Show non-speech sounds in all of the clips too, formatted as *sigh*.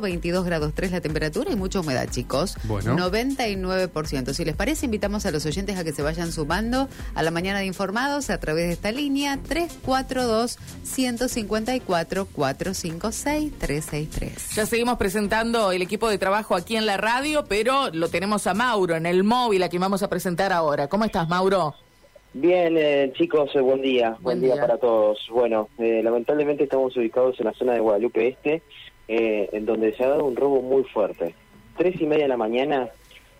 Santiago, 22 grados 3 la temperatura y mucha humedad, chicos. Bueno. 99%. Si les parece, invitamos a los oyentes a que se vayan sumando a la mañana de informados a través de esta línea 342-154-456-363. Ya seguimos presentando el equipo de trabajo aquí en la radio, pero lo tenemos a Mauro en el móvil, a quien vamos a presentar ahora. ¿Cómo estás, Mauro? Bien, eh, chicos, eh, buen día. Buen, Buen día. día. para todos. Bueno, eh, lamentablemente estamos ubicados en la zona de Guadalupe Este, eh, en donde se ha dado un robo muy fuerte. Tres y media de la mañana,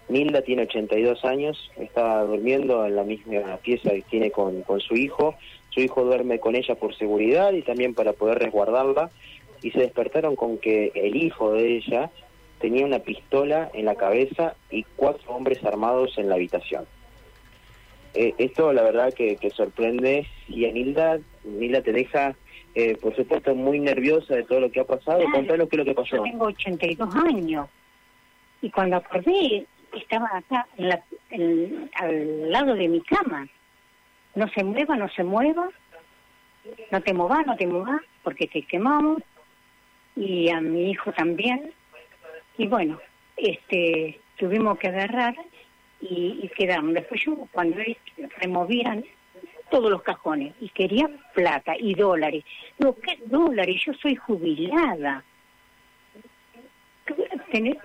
Nilda tiene 82 años, está durmiendo en la misma pieza que tiene con, con su hijo. Su hijo duerme con ella por seguridad y también para poder resguardarla. Y se despertaron con que el hijo de ella tenía una pistola en la cabeza y cuatro hombres armados en la habitación. Eh, esto la verdad que, que sorprende y a Nilda, Nilda te deja, eh, por supuesto, muy nerviosa de todo lo que ha pasado. Claro. Contanos qué es lo que Yo pasó. tengo 82 años. Y cuando acordé, estaba acá, en la- en- al lado de mi cama. No se mueva, no se mueva. No te movas, no te movas, porque te quemamos. Y a mi hijo también. Y bueno, este tuvimos que agarrar y, y quedamos. Después yo, cuando removían todos los cajones y quería plata y dólares. Digo, ¿qué dólares? Yo soy jubilada. Tener-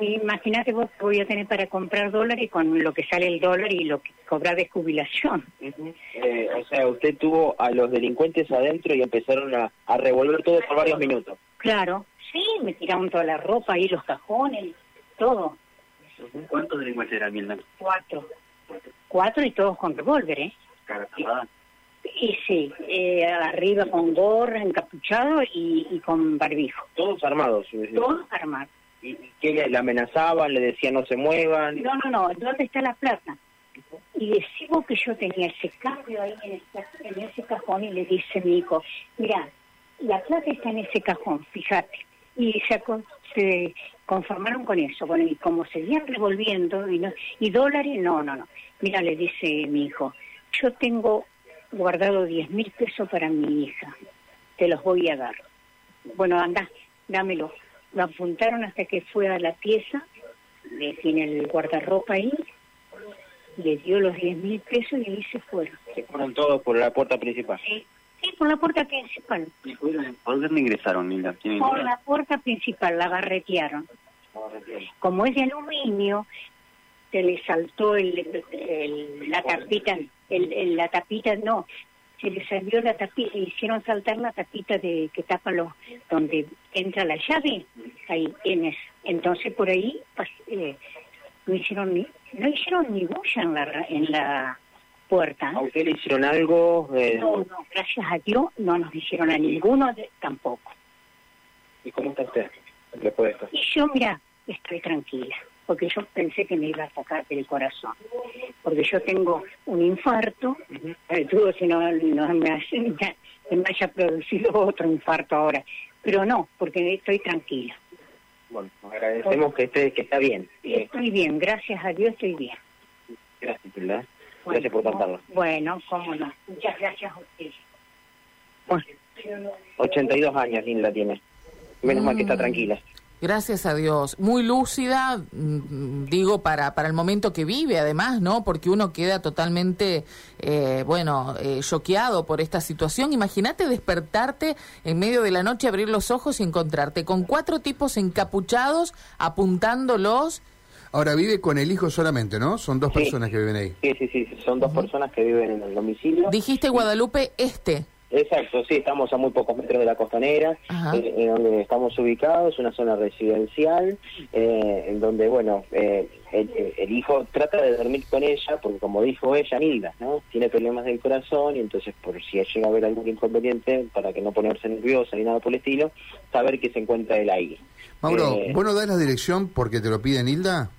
Imagínate vos que voy a tener para comprar dólares con lo que sale el dólar y lo que cobrar de jubilación. Eh, o sea, usted tuvo a los delincuentes adentro y empezaron a, a revolver todo por varios minutos. Claro, sí, me tiraron toda la ropa ahí, los cajones, todo. ¿Cuántos delincuentes eran, Milda? Cuatro. Cuatro y todos con revólver, ¿eh? Y sí, eh, arriba con gorra, encapuchado y, y con barbijo. Todos armados. Todos armados. ¿Y qué le, le amenazaban? ¿Le decían no se muevan? No, no, no, ¿dónde está la plata? Y decimos que yo tenía ese cambio ahí en, esta- en ese cajón y le dice mi hijo, mira, la plata está en ese cajón, fíjate. Y se, acon- se conformaron con eso. Bueno, y como seguían revolviendo, y, no, y dólares, no, no, no. Mira, le dice mi hijo, yo tengo guardado 10 mil pesos para mi hija, te los voy a dar. Bueno, anda, dámelo. Lo apuntaron hasta que fue a la pieza, le tiene el guardarropa ahí, le dio los 10 mil pesos y ahí se fueron. Se fueron todos por la puerta principal. Sí, por la puerta principal. ¿Por dónde ingresaron, Milda? Por la puerta principal, la barretearon. Como es de aluminio, se le saltó el, el- la tapita, el, la tapita, no, se le salió la tapita, le hicieron saltar la tapita de que tapa los, donde entra la llave, ahí tienes. Entonces por ahí eh, no hicieron ni, no hicieron ni bulla en la, en la puerta. ¿A usted le hicieron algo? Eh, No, no, gracias a Dios no nos hicieron a ninguno de- tampoco. ¿Y cómo está usted después de esto? Y yo, mira, estoy tranquila, porque yo pensé que me iba a sacar del corazón. Porque yo tengo un infarto, eh, dudo si no, no *laughs* me, haya producido otro infarto ahora. Pero no, porque estoy tranquila. Bueno, agradecemos que esté, que está bien. Estoy bien, gracias a Dios estoy bien. gracias, Gracias por contarlo. Bueno, cómo no. Muchas gracias a. Bueno, 82 años Linda tiene. Menos mal que está Mm. tranquila. Gracias a Dios. Muy lúcida, mm, digo, para, para el momento que vive, además, ¿no? Porque uno queda totalmente, eh, bueno, eh, choqueado por esta situación. Imagínate despertarte en medio de la noche, abrir los ojos y encontrarte con cuatro tipos encapuchados apuntándolos. Ahora vive con el hijo solamente, ¿no? Son dos Sí. personas que viven ahí. Sí, sí, sí. Son dos personas que viven en el domicilio. Dijiste Guadalupe Este. Exacto, sí, estamos a muy pocos metros de la costanera, eh, en donde estamos ubicados, una zona residencial, eh, en donde, bueno, eh, el, el hijo trata de dormir con ella, porque como dijo ella, Nilda, ¿no? Tiene problemas del corazón y entonces por si llega a haber algún inconveniente, para que no ponerse nerviosa ni nada por el estilo, saber que se encuentra él ahí. Mauro, Eh, ¿vos no das la dirección porque te lo pide Nilda?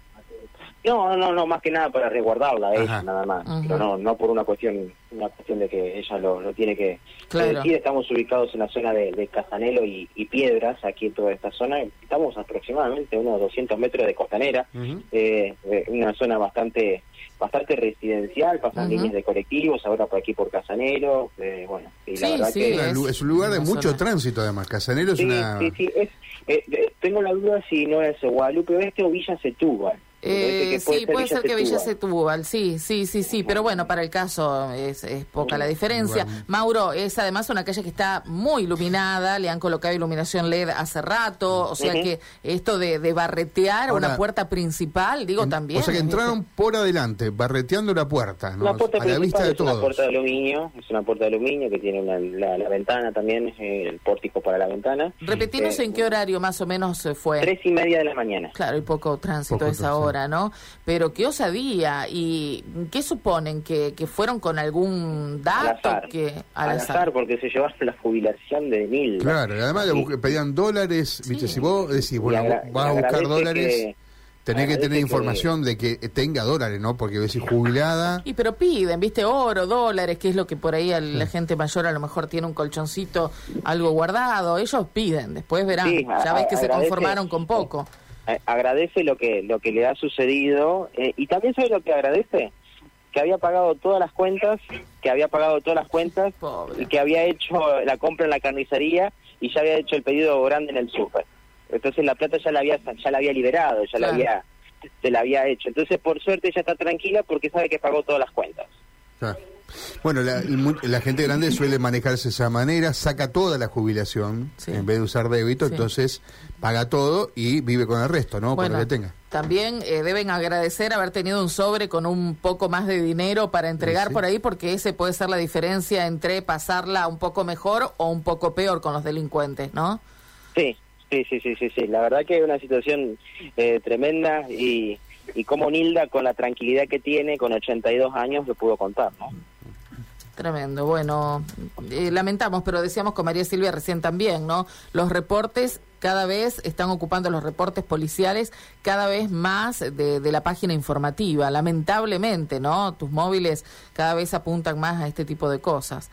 No, no, no, más que nada para resguardarla ella, Ajá. nada más. Ajá. Pero no, no por una cuestión, una cuestión de que ella lo, lo tiene que, que Claro. decir. Estamos ubicados en la zona de, de Casanelo y, y Piedras, aquí en toda esta zona. Estamos aproximadamente a unos 200 metros de costanera, Ujú. eh, eh, una zona bastante bastante residencial, pasan líneas de colectivos, ahora por aquí por Casanelo, eh, bueno, y la Sí, verdad sí, que... Lu- es un lugar de mucho zona. tránsito, además. Casanero es Sí, una. sí, sí, es, eh, eh, tengo la duda si no es Guadalupe Oeste o Villa Setúbal. Eh, sí, puede ser que Villa Setúbal. Sí, sí, sí, sí, pero bueno, para el caso es, es poca la diferencia. Bueno. Mauro, es además una calle que está muy iluminada, le han colocado iluminación LED hace rato, o sea Ujú. que esto de, de barretear Ahora, una puerta principal, digo En- también. O sea que entraron por adelante, barreteando la puerta, ¿no? La puerta a la vista principal de es una todos. puerta de aluminio, es una puerta de aluminio que tiene una, la, la ventana también, el pórtico para la ventana. Repetinos Eh, en qué horario más o menos fue. Tres y media de la mañana. Claro, y poco tránsito Poco a esa tránsito. ¿No? Pero qué osadía y qué suponen que, que fueron con algún Al dato azar. que al azar, porque se llevaron la jubilación de Nilda. Claro, y además Sí. pedían dólares, ¿viste? Si vos decís, bueno, agra- vas a buscar dólares, que- tenés que tener que- información de que tenga dólares, ¿no? Porque decís jubilada. Y pero piden, viste, oro, dólares, que es lo que por ahí la gente mayor a lo mejor tiene un colchoncito, algo guardado. Ellos piden, después verán. Sí, a- ya ves que se conformaron con poco. Eh, agradece lo que lo que le ha sucedido eh, y también sabe lo que agradece que había pagado todas las cuentas que había pagado todas las cuentas Pobre. y que había hecho la compra en la carnicería y ya había hecho el pedido grande en el súper. Entonces la plata ya la había ya la había liberado ya la había se la había hecho. Entonces por suerte ella está tranquila porque sabe que pagó todas las cuentas. Claro. Bueno, la, la gente grande suele manejarse de esa manera, saca toda la jubilación Sí. en vez de usar débito, Sí. entonces paga todo y vive con el resto, ¿no? Por Bueno, lo que tenga. también eh, deben agradecer haber tenido un sobre con un poco más de dinero para entregar Sí. por ahí, porque ese puede ser la diferencia entre pasarla un poco mejor o un poco peor con los delincuentes, ¿no? Sí, sí, sí, sí, sí, sí. La verdad que es una situación eh, tremenda y, y como Nilda, con la tranquilidad que tiene, con 82 años, lo pudo contar, ¿no? Tremendo. Bueno, eh, lamentamos, pero decíamos con María Silvia recién también, ¿no? Los reportes cada vez están ocupando los reportes policiales cada vez más de, de la página informativa, lamentablemente, ¿no? Tus móviles cada vez apuntan más a este tipo de cosas.